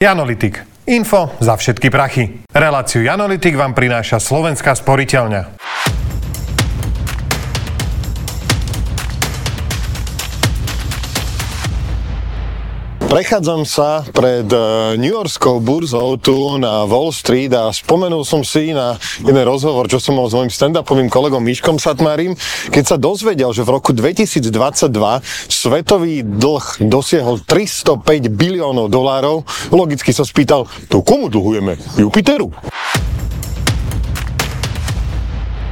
Janolitik. Info za všetky prachy. Reláciu Janolitik vám prináša Slovenská sporiteľňa. Prechádzam sa pred e, New Yorkskou burzou tu na Wall Street a spomenul som si na jeden rozhovor, čo som mal s mojim stand-upovým kolegom Miškom Satmárim, keď sa dozvedel, že v roku 2022 svetový dlh dosiahol 305 biliónov dolárov, logicky sa spýtal, to komu dlhujeme? Jupiteru?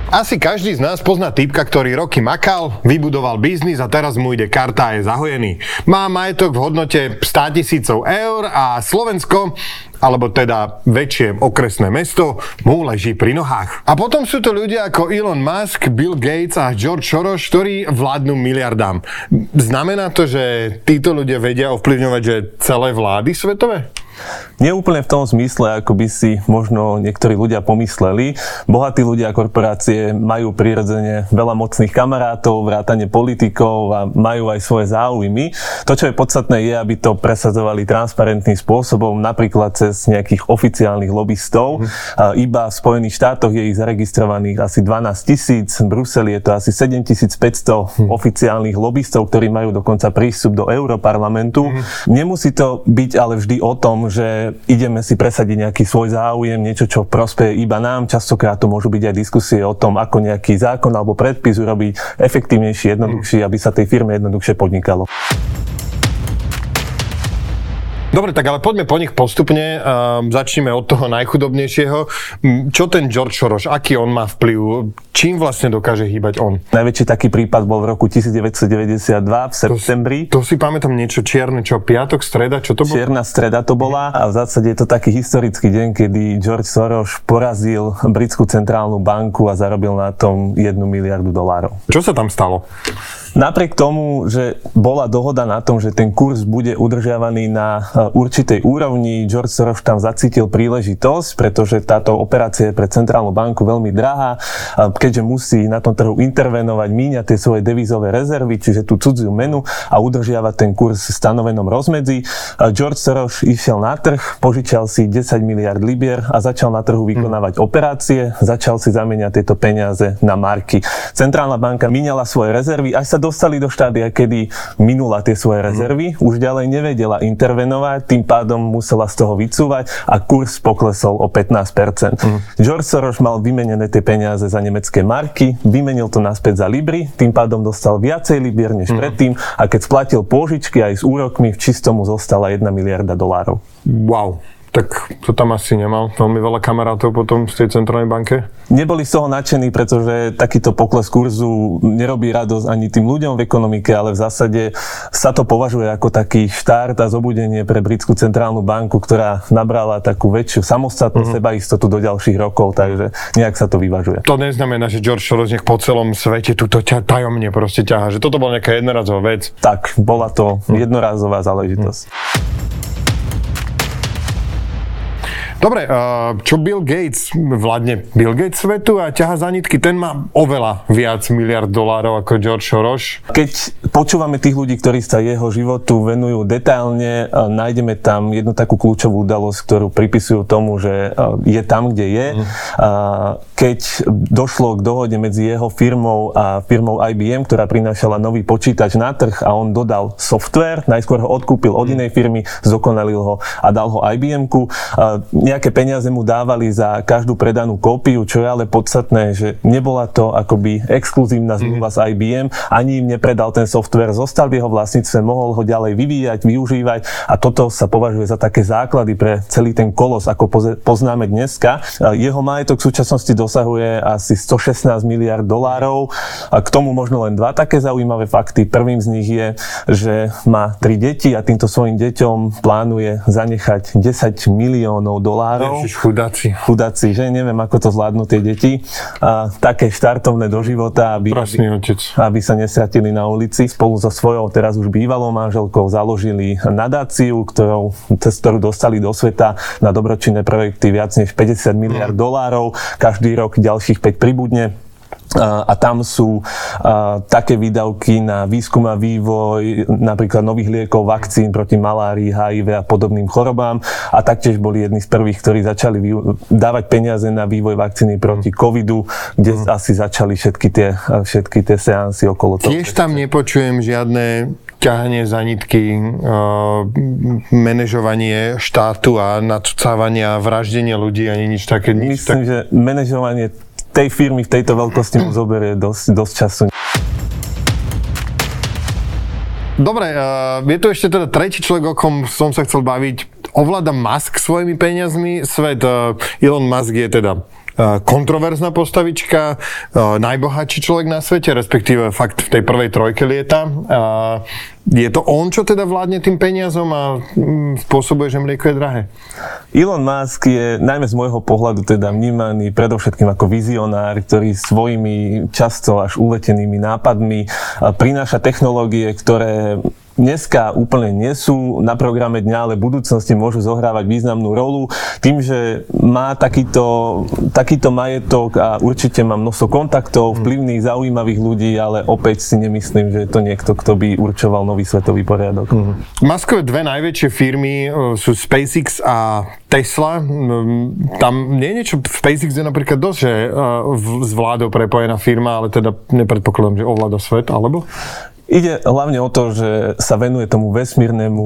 Asi každý z nás pozná typka, ktorý roky makal, vybudoval biznis a teraz mu ide karta a je zahojený. Má majetok v hodnote 100 tisícov eur a Slovensko alebo teda väčšie okresné mesto, mu leží pri nohách. A potom sú to ľudia ako Elon Musk, Bill Gates a George Soros, ktorí vládnu miliardám. Znamená to, že títo ľudia vedia ovplyvňovať že celé vlády svetové? Nie úplne v tom zmysle, ako by si možno niektorí ľudia pomysleli. Bohatí ľudia a korporácie majú prirodzene veľa mocných kamarátov, vrátane politikov a majú aj svoje záujmy. To, čo je podstatné, je, aby to presadzovali transparentným spôsobom, napríklad cez nejakých oficiálnych lobbystov. Mm. Iba v Spojených štátoch je ich zaregistrovaných asi 12 tisíc, v Bruseli je to asi 7500 mm. oficiálnych lobbystov, ktorí majú dokonca prístup do Európarlamentu. Mm. Nemusí to byť ale vždy o tom, že ideme si presadiť nejaký svoj záujem, niečo, čo prospeje iba nám. Častokrát to môžu byť aj diskusie o tom, ako nejaký zákon alebo predpis urobiť efektívnejší, jednoduchší, aby sa tej firme jednoduchšie podnikalo. Dobre, tak ale poďme po nich postupne. Um, začneme od toho najchudobnejšieho. Čo ten George Soros, aký on má vplyv? Čím vlastne dokáže hýbať on? Najväčší taký prípad bol v roku 1992 v septembri. To, to si pamätám niečo čierne, čo piatok, streda, čo to bolo? Čierna streda to bola a v zásade je to taký historický deň, kedy George Soros porazil britskú centrálnu banku a zarobil na tom 1 miliardu dolárov. Čo sa tam stalo? Napriek tomu, že bola dohoda na tom, že ten kurz bude udržiavaný na e, určitej úrovni, George Soros tam zacítil príležitosť, pretože táto operácia je pre centrálnu banku veľmi drahá, keďže musí na tom trhu intervenovať, míňať tie svoje devizové rezervy, čiže tú cudziu menu a udržiavať ten kurz v stanovenom rozmedzi. George Soros išiel na trh, požičal si 10 miliard libier a začal na trhu vykonávať hmm. operácie, začal si zamieňať tieto peniaze na marky. Centrálna banka míňala svoje rezervy, až sa dostali do štádia, kedy minula tie svoje rezervy, mm. už ďalej nevedela intervenovať, tým pádom musela z toho vycúvať a kurz poklesol o 15%. Mm. George Soros mal vymenené tie peniaze za nemecké marky, vymenil to naspäť za libry, tým pádom dostal viacej libier než mm. predtým a keď splatil pôžičky aj s úrokmi, v čistomu zostala 1 miliarda dolárov. Wow. Tak to tam asi nemal veľmi veľa kamarátov potom z tej centrálnej banke? Neboli z toho nadšení, pretože takýto pokles kurzu nerobí radosť ani tým ľuďom v ekonomike, ale v zásade sa to považuje ako taký štart a zobudenie pre britskú centrálnu banku, ktorá nabrala takú väčšiu samostatnú mm-hmm. sebaistotu do ďalších rokov, takže nejak sa to vyvažuje. To neznamená, že George Soros nech po celom svete túto ťa tajomne proste ťaha, že toto bola nejaká jednorazová vec. Tak, bola to mhm. jednorazová záležitosť. Mm. Dobre, čo Bill Gates, vládne Bill Gates svetu a ťaha za nitky, ten má oveľa viac miliard dolárov ako George Soros. Keď počúvame tých ľudí, ktorí sa jeho životu venujú detailne, nájdeme tam jednu takú kľúčovú udalosť, ktorú pripisujú tomu, že je tam, kde je. Mm. Keď došlo k dohode medzi jeho firmou a firmou IBM, ktorá prinášala nový počítač na trh a on dodal software, najskôr ho odkúpil od mhm. inej firmy, zokonalil ho a dal ho IBM-ku nejaké peniaze mu dávali za každú predanú kópiu, čo je ale podstatné, že nebola to akoby exkluzívna mhm. zmluva mm. s IBM, ani im nepredal ten software, zostal v jeho vlastníctve, mohol ho ďalej vyvíjať, využívať a toto sa považuje za také základy pre celý ten kolos, ako poznáme dneska. Jeho majetok v súčasnosti dosahuje asi 116 miliard dolárov. A k tomu možno len dva také zaujímavé fakty. Prvým z nich je, že má tri deti a týmto svojim deťom plánuje zanechať 10 miliónov dolárov dolárov. Ježiš, chudáci. Chudáci, že neviem, ako to zvládnu tie deti. A, také štartovné do života, aby, aby, otec. aby sa nesratili na ulici. Spolu so svojou teraz už bývalou manželkou založili nadáciu, ktorou, cez ktorú dostali do sveta na dobročinné projekty viac než 50 miliard mm. dolárov. Každý rok ďalších 5 pribudne a tam sú a, také výdavky na výskum a vývoj napríklad nových liekov, vakcín proti malárii, HIV a podobným chorobám a taktiež boli jedni z prvých, ktorí začali dávať peniaze na vývoj vakcíny proti covidu, kde mm. asi začali všetky tie, všetky tie seansy okolo toho. Tiež tam nepočujem žiadne ťahanie za nitky, uh, manažovanie štátu a nadcávanie a vraždenie ľudí ani nič také. Nič Myslím, tak... že manažovanie tej firmy v tejto veľkosti mu zoberie dosť, dosť času. Dobre, uh, je tu ešte teda tretí človek, o kom som sa chcel baviť. Ovláda Musk svojimi peniazmi. Svet uh, Elon Musk je teda kontroverzná postavička, uh, najbohatší človek na svete, respektíve fakt v tej prvej trojke lieta. Uh, je to on, čo teda vládne tým peniazom a mm, spôsobuje, že mlieko je drahé? Elon Musk je najmä z môjho pohľadu teda vnímaný predovšetkým ako vizionár, ktorý svojimi často až uletenými nápadmi prináša technológie, ktoré dneska úplne nie sú na programe dňa, ale v budúcnosti môžu zohrávať významnú rolu. Tým, že má takýto, takýto majetok a určite má množstvo kontaktov, hmm. vplyvných, zaujímavých ľudí, ale opäť si nemyslím, že je to niekto, kto by určoval nový svetový poriadok. Hmm. Maskové dve najväčšie firmy e, sú SpaceX a Tesla. Tam nie je niečo, SpaceX je napríklad dosť, že e, s vládou prepojená firma, ale teda nepredpokladám, že ovláda svet, alebo? Ide hlavne o to, že sa venuje tomu vesmírnemu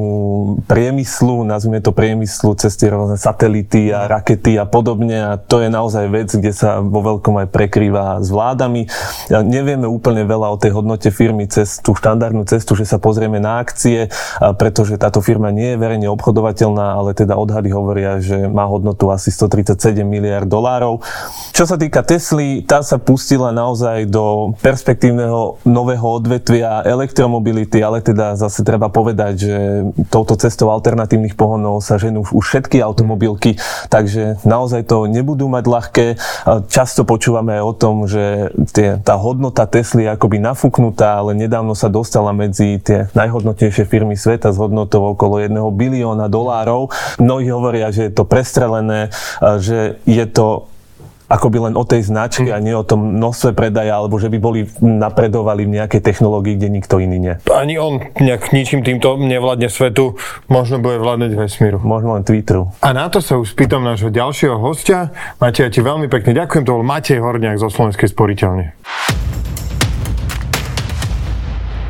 priemyslu, nazvime to priemyslu cez tie rôzne satelity a rakety a podobne a to je naozaj vec, kde sa vo veľkom aj prekrýva s vládami. Nevieme úplne veľa o tej hodnote firmy cez tú štandardnú cestu, že sa pozrieme na akcie, pretože táto firma nie je verejne obchodovateľná, ale teda odhady hovoria, že má hodnotu asi 137 miliard dolárov. Čo sa týka Tesly, tá sa pustila naozaj do perspektívneho nového odvetvia elektromobility, ale teda zase treba povedať, že touto cestou alternatívnych pohonov sa ženú už všetky automobilky, takže naozaj to nebudú mať ľahké. Často počúvame aj o tom, že tie, tá hodnota Tesly je akoby nafúknutá, ale nedávno sa dostala medzi tie najhodnotnejšie firmy sveta s hodnotou okolo 1 bilióna dolárov. Mnohí hovoria, že je to prestrelené, že je to akoby len o tej značke a nie o tom množstve predaja, alebo že by boli napredovali v nejakej technológii, kde nikto iný nie. Ani on nejak ničím týmto nevládne svetu, možno bude vládneť vesmíru. Možno len Twitteru. A na to sa už spýtam nášho ďalšieho hostia. Matej, ja ti veľmi pekne ďakujem, to bol Matej Horniak zo Slovenskej sporiteľne.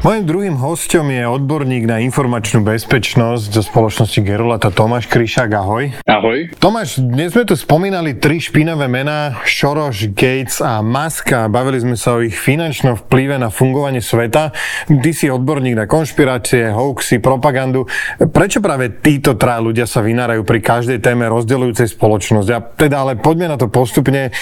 Mojím druhým hostom je odborník na informačnú bezpečnosť zo spoločnosti Gerulata Tomáš Kryšák. Ahoj. Ahoj. Tomáš, dnes sme tu spomínali tri špinavé mená, Šoroš, Gates a Musk a bavili sme sa o ich finančnom vplyve na fungovanie sveta. Ty si odborník na konšpirácie, hoaxy, propagandu. Prečo práve títo traja ľudia sa vynárajú pri každej téme rozdeľujúcej spoločnosť? A teda ale poďme na to postupne.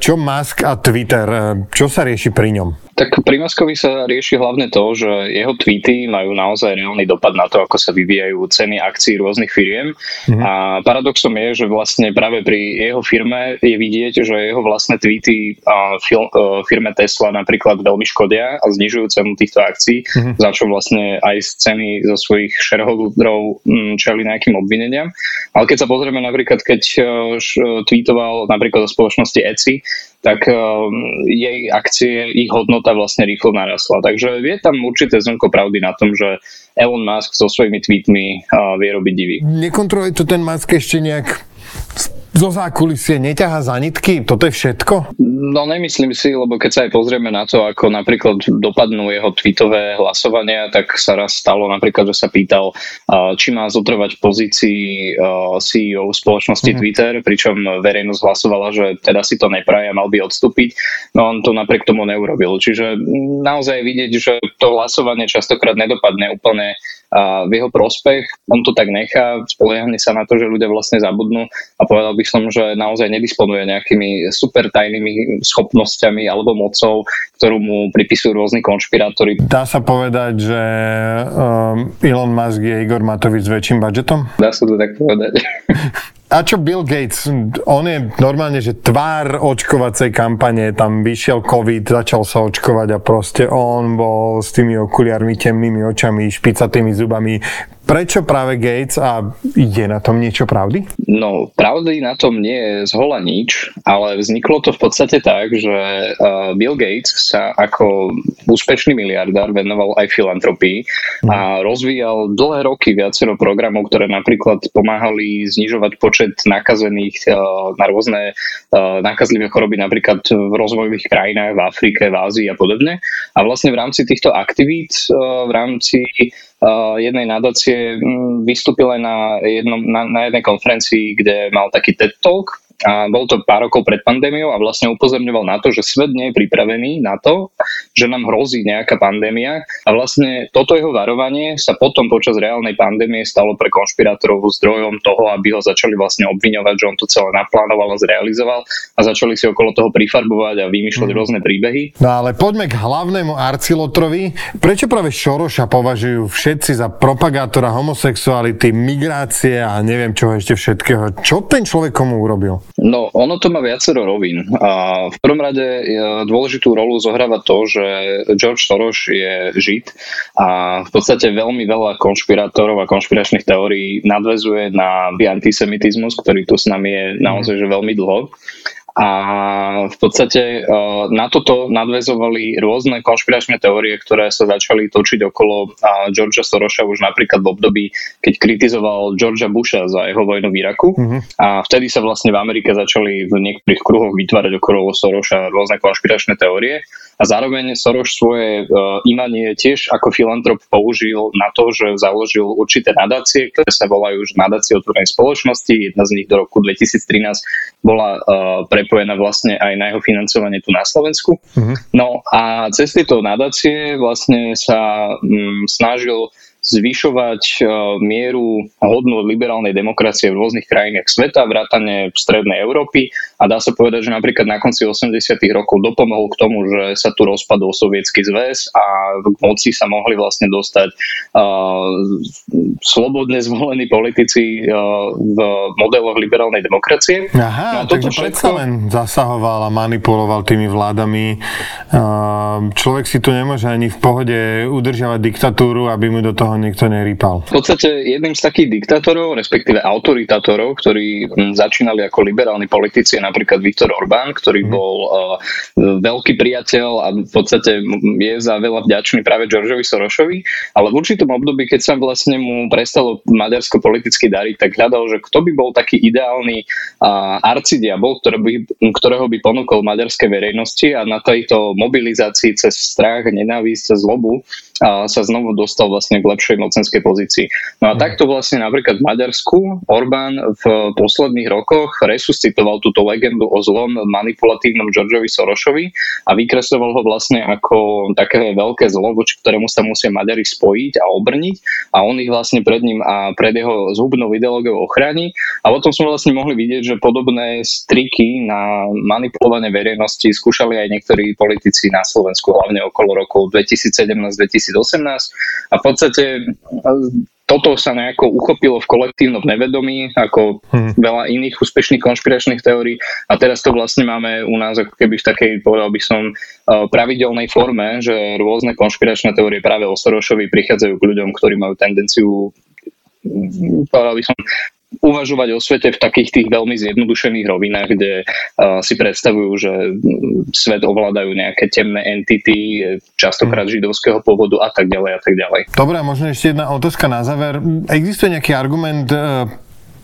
Čo Musk a Twitter, čo sa rieši pri ňom? Tak pri Muskovi sa rieši hlavne to, že jeho tweety majú naozaj reálny dopad na to, ako sa vyvíjajú ceny akcií rôznych firiem. Mm-hmm. A paradoxom je, že vlastne práve pri jeho firme je vidieť, že jeho vlastné tweety firme Tesla napríklad veľmi škodia a znižujú cenu týchto akcií, mm-hmm. za čo vlastne aj z ceny zo svojich shareholderov čeli nejakým obvineniam. Ale keď sa pozrieme napríklad, keď tweetoval napríklad o spoločnosti Etsy, tak jej akcie, ich hodnota vlastne rýchlo narastla. Takže je tam určité zrnko pravdy na tom, že Elon Musk so svojimi tweetmi vie robiť divy. Nekontroluje to ten Musk ešte nejak zo zákulisie neťahá za nitky? Toto je všetko? No nemyslím si, lebo keď sa aj pozrieme na to, ako napríklad dopadnú jeho tweetové hlasovania, tak sa raz stalo napríklad, že sa pýtal, či má zotrvať v pozícii CEO spoločnosti mm. Twitter, pričom verejnosť hlasovala, že teda si to nepraje a mal by odstúpiť. No on to napriek tomu neurobil. Čiže naozaj vidieť, že to hlasovanie častokrát nedopadne úplne v jeho prospech. On to tak nechá, spoliehne sa na to, že ľudia vlastne zabudnú a povedal by som, že naozaj nedisponuje nejakými super tajnými schopnosťami alebo mocou, ktorú mu pripisujú rôzni konšpirátori. Dá sa povedať, že um, Elon Musk je Igor Matovič s väčším budžetom? Dá sa to tak povedať. A čo Bill Gates? On je normálne, že tvár očkovacej kampane, tam vyšiel COVID, začal sa očkovať a proste on bol s tými okuliarmi, temnými očami, špicatými zubami, Prečo práve Gates a je na tom niečo pravdy? No, pravdy na tom nie je zhola nič, ale vzniklo to v podstate tak, že uh, Bill Gates sa ako úspešný miliardár venoval aj filantropii a rozvíjal dlhé roky viacero programov, ktoré napríklad pomáhali znižovať počet nakazených uh, na rôzne uh, nakazlivé choroby napríklad v rozvojových krajinách, v Afrike, v Ázii a podobne. A vlastne v rámci týchto aktivít, v rámci jednej nadácie vystúpil aj na, jednom, na, na jednej konferencii, kde mal taký TED Talk, a bol to pár rokov pred pandémiou a vlastne upozorňoval na to, že svet nie je pripravený na to, že nám hrozí nejaká pandémia a vlastne toto jeho varovanie sa potom počas reálnej pandémie stalo pre konšpirátorov zdrojom toho, aby ho začali vlastne obviňovať, že on to celé naplánoval a zrealizoval a začali si okolo toho prifarbovať a vymýšľať mm. rôzne príbehy. No ale poďme k hlavnému Arcilotrovi. Prečo práve Šoroša považujú všetci za propagátora homosexuality, migrácie a neviem čoho ešte všetkého? Čo ten človek komu urobil? No, ono to má viacero rovín. A v prvom rade dôležitú rolu zohráva to, že George Soros je žid a v podstate veľmi veľa konšpirátorov a konšpiračných teórií nadvezuje na antisemitizmus, ktorý tu s nami je naozaj že veľmi dlho. A v podstate e, na toto nadvezovali rôzne konšpiračné teórie, ktoré sa začali točiť okolo Georgia Sorosa už napríklad v období, keď kritizoval Georgia Busha za jeho vojnu v Iraku. Mm-hmm. A vtedy sa vlastne v Amerike začali v niektorých kruhoch vytvárať okolo Sorosa rôzne konšpiračné teórie a zároveň Soros svoje uh, imanie tiež ako filantrop použil na to, že založil určité nadácie, ktoré sa volajú už nadácie otvorenej spoločnosti. Jedna z nich do roku 2013 bola uh, prepojená vlastne aj na jeho financovanie tu na Slovensku. Mm-hmm. No a cez tieto nadácie vlastne sa um, snažil zvyšovať e, mieru hodnú liberálnej demokracie v rôznych krajinách sveta, vrátane strednej Európy a dá sa povedať, že napríklad na konci 80. rokov dopomohol k tomu, že sa tu rozpadol sovietský zväz a k moci sa mohli vlastne dostať uh, slobodne zvolení politici uh, v modeloch liberálnej demokracie. Aha, no takže všetko... predsa len zasahoval a manipuloval tými vládami. Uh, človek si tu nemôže ani v pohode udržiavať diktatúru, aby mu do toho niekto nerýpal. V podstate jedným z takých diktátorov, respektíve autoritátorov, ktorí začínali ako liberálni politici, napríklad Viktor Orbán, ktorý mm. bol uh, veľký priateľ a v podstate je za veľa vďačný práve Georgeovi Sorošovi, ale v určitom období, keď sa vlastne mu prestalo Maďarsko politicky dariť, tak hľadal, že kto by bol taký ideálny uh, arcidiabol, ktorý by, ktorého by ponúkol maďarskej verejnosti a na tejto mobilizácii cez strach, nenávisť, cez zlobu uh, sa znovu dostal vlastne k lepšej lepšej mocenskej pozícii. No a mhm. takto vlastne napríklad v Maďarsku Orbán v posledných rokoch resuscitoval túto legendu o zlom manipulatívnom Georgeovi Sorošovi a vykresloval ho vlastne ako také veľké zlo, voči ktorému sa musia Maďari spojiť a obrniť a on ich vlastne pred ním a pred jeho zhubnou ideológiou ochráni. A potom sme vlastne mohli vidieť, že podobné striky na manipulovanie verejnosti skúšali aj niektorí politici na Slovensku, hlavne okolo rokov 2017-2018 a v podstate toto sa nejako uchopilo v kolektívnom nevedomí, ako hmm. veľa iných úspešných konšpiračných teórií a teraz to vlastne máme u nás ako keby v takej, povedal by som, eh, pravidelnej forme, že rôzne konšpiračné teórie práve o Sorošovi prichádzajú k ľuďom, ktorí majú tendenciu povedal by som, uvažovať o svete v takých tých veľmi zjednodušených rovinách, kde uh, si predstavujú, že svet ovládajú nejaké temné entity, častokrát hmm. židovského pôvodu a tak ďalej a tak ďalej. Dobre, možno ešte jedna otázka na záver. Existuje nejaký argument, uh,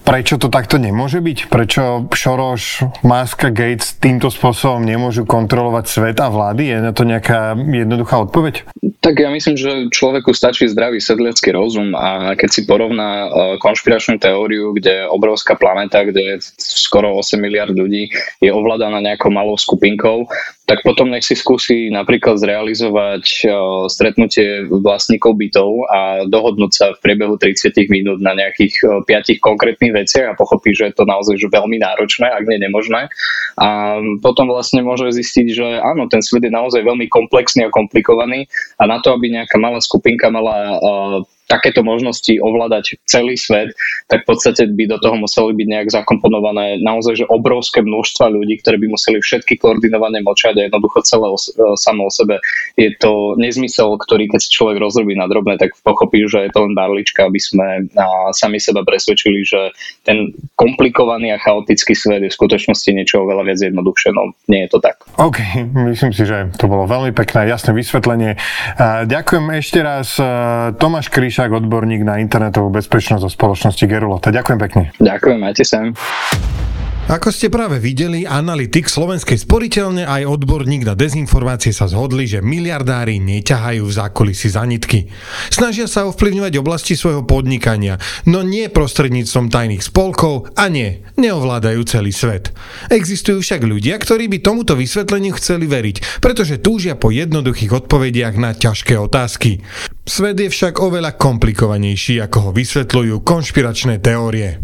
prečo to takto nemôže byť? Prečo Šoroš, Musk a Gates týmto spôsobom nemôžu kontrolovať svet a vlády? Je na to nejaká jednoduchá odpoveď? Tak ja myslím, že človeku stačí zdravý sedliacký rozum a keď si porovná e, konšpiračnú teóriu, kde obrovská planeta, kde skoro 8 miliard ľudí je ovládaná nejakou malou skupinkou, tak potom nech si skúsi napríklad zrealizovať uh, stretnutie vlastníkov bytov a dohodnúť sa v priebehu 30 minút na nejakých uh, 5 konkrétnych veciach a pochopí, že je to naozaj že veľmi náročné, ak nie nemožné. A potom vlastne môže zistiť, že áno, ten svet je naozaj veľmi komplexný a komplikovaný a na to, aby nejaká malá skupinka mala uh, takéto možnosti ovládať celý svet, tak v podstate by do toho museli byť nejak zakomponované naozaj že obrovské množstva ľudí, ktoré by museli všetky koordinované močať a jednoducho celé o, samo o sebe je to nezmysel, ktorý keď si človek rozrobí na drobné, tak pochopí, že je to len barlička, aby sme sami seba presvedčili, že ten komplikovaný a chaotický svet je v skutočnosti niečo oveľa viac jednoduchšie. No, nie je to tak. OK, myslím si, že to bolo veľmi pekné, jasné vysvetlenie. Ďakujem ešte raz Tomáš Kryšák, odborník na internetovú bezpečnosť zo spoločnosti Gerulota. Ďakujem pekne. Ďakujem, majte sa. Ako ste práve videli, analytik Slovenskej sporiteľne aj odborník na dezinformácie sa zhodli, že miliardári neťahajú v zákulisí za nitky. Snažia sa ovplyvňovať oblasti svojho podnikania, no nie prostredníctvom tajných spolkov a nie, neovládajú celý svet. Existujú však ľudia, ktorí by tomuto vysvetleniu chceli veriť, pretože túžia po jednoduchých odpovediach na ťažké otázky. Svet je však oveľa komplikovanejší, ako ho vysvetľujú konšpiračné teórie.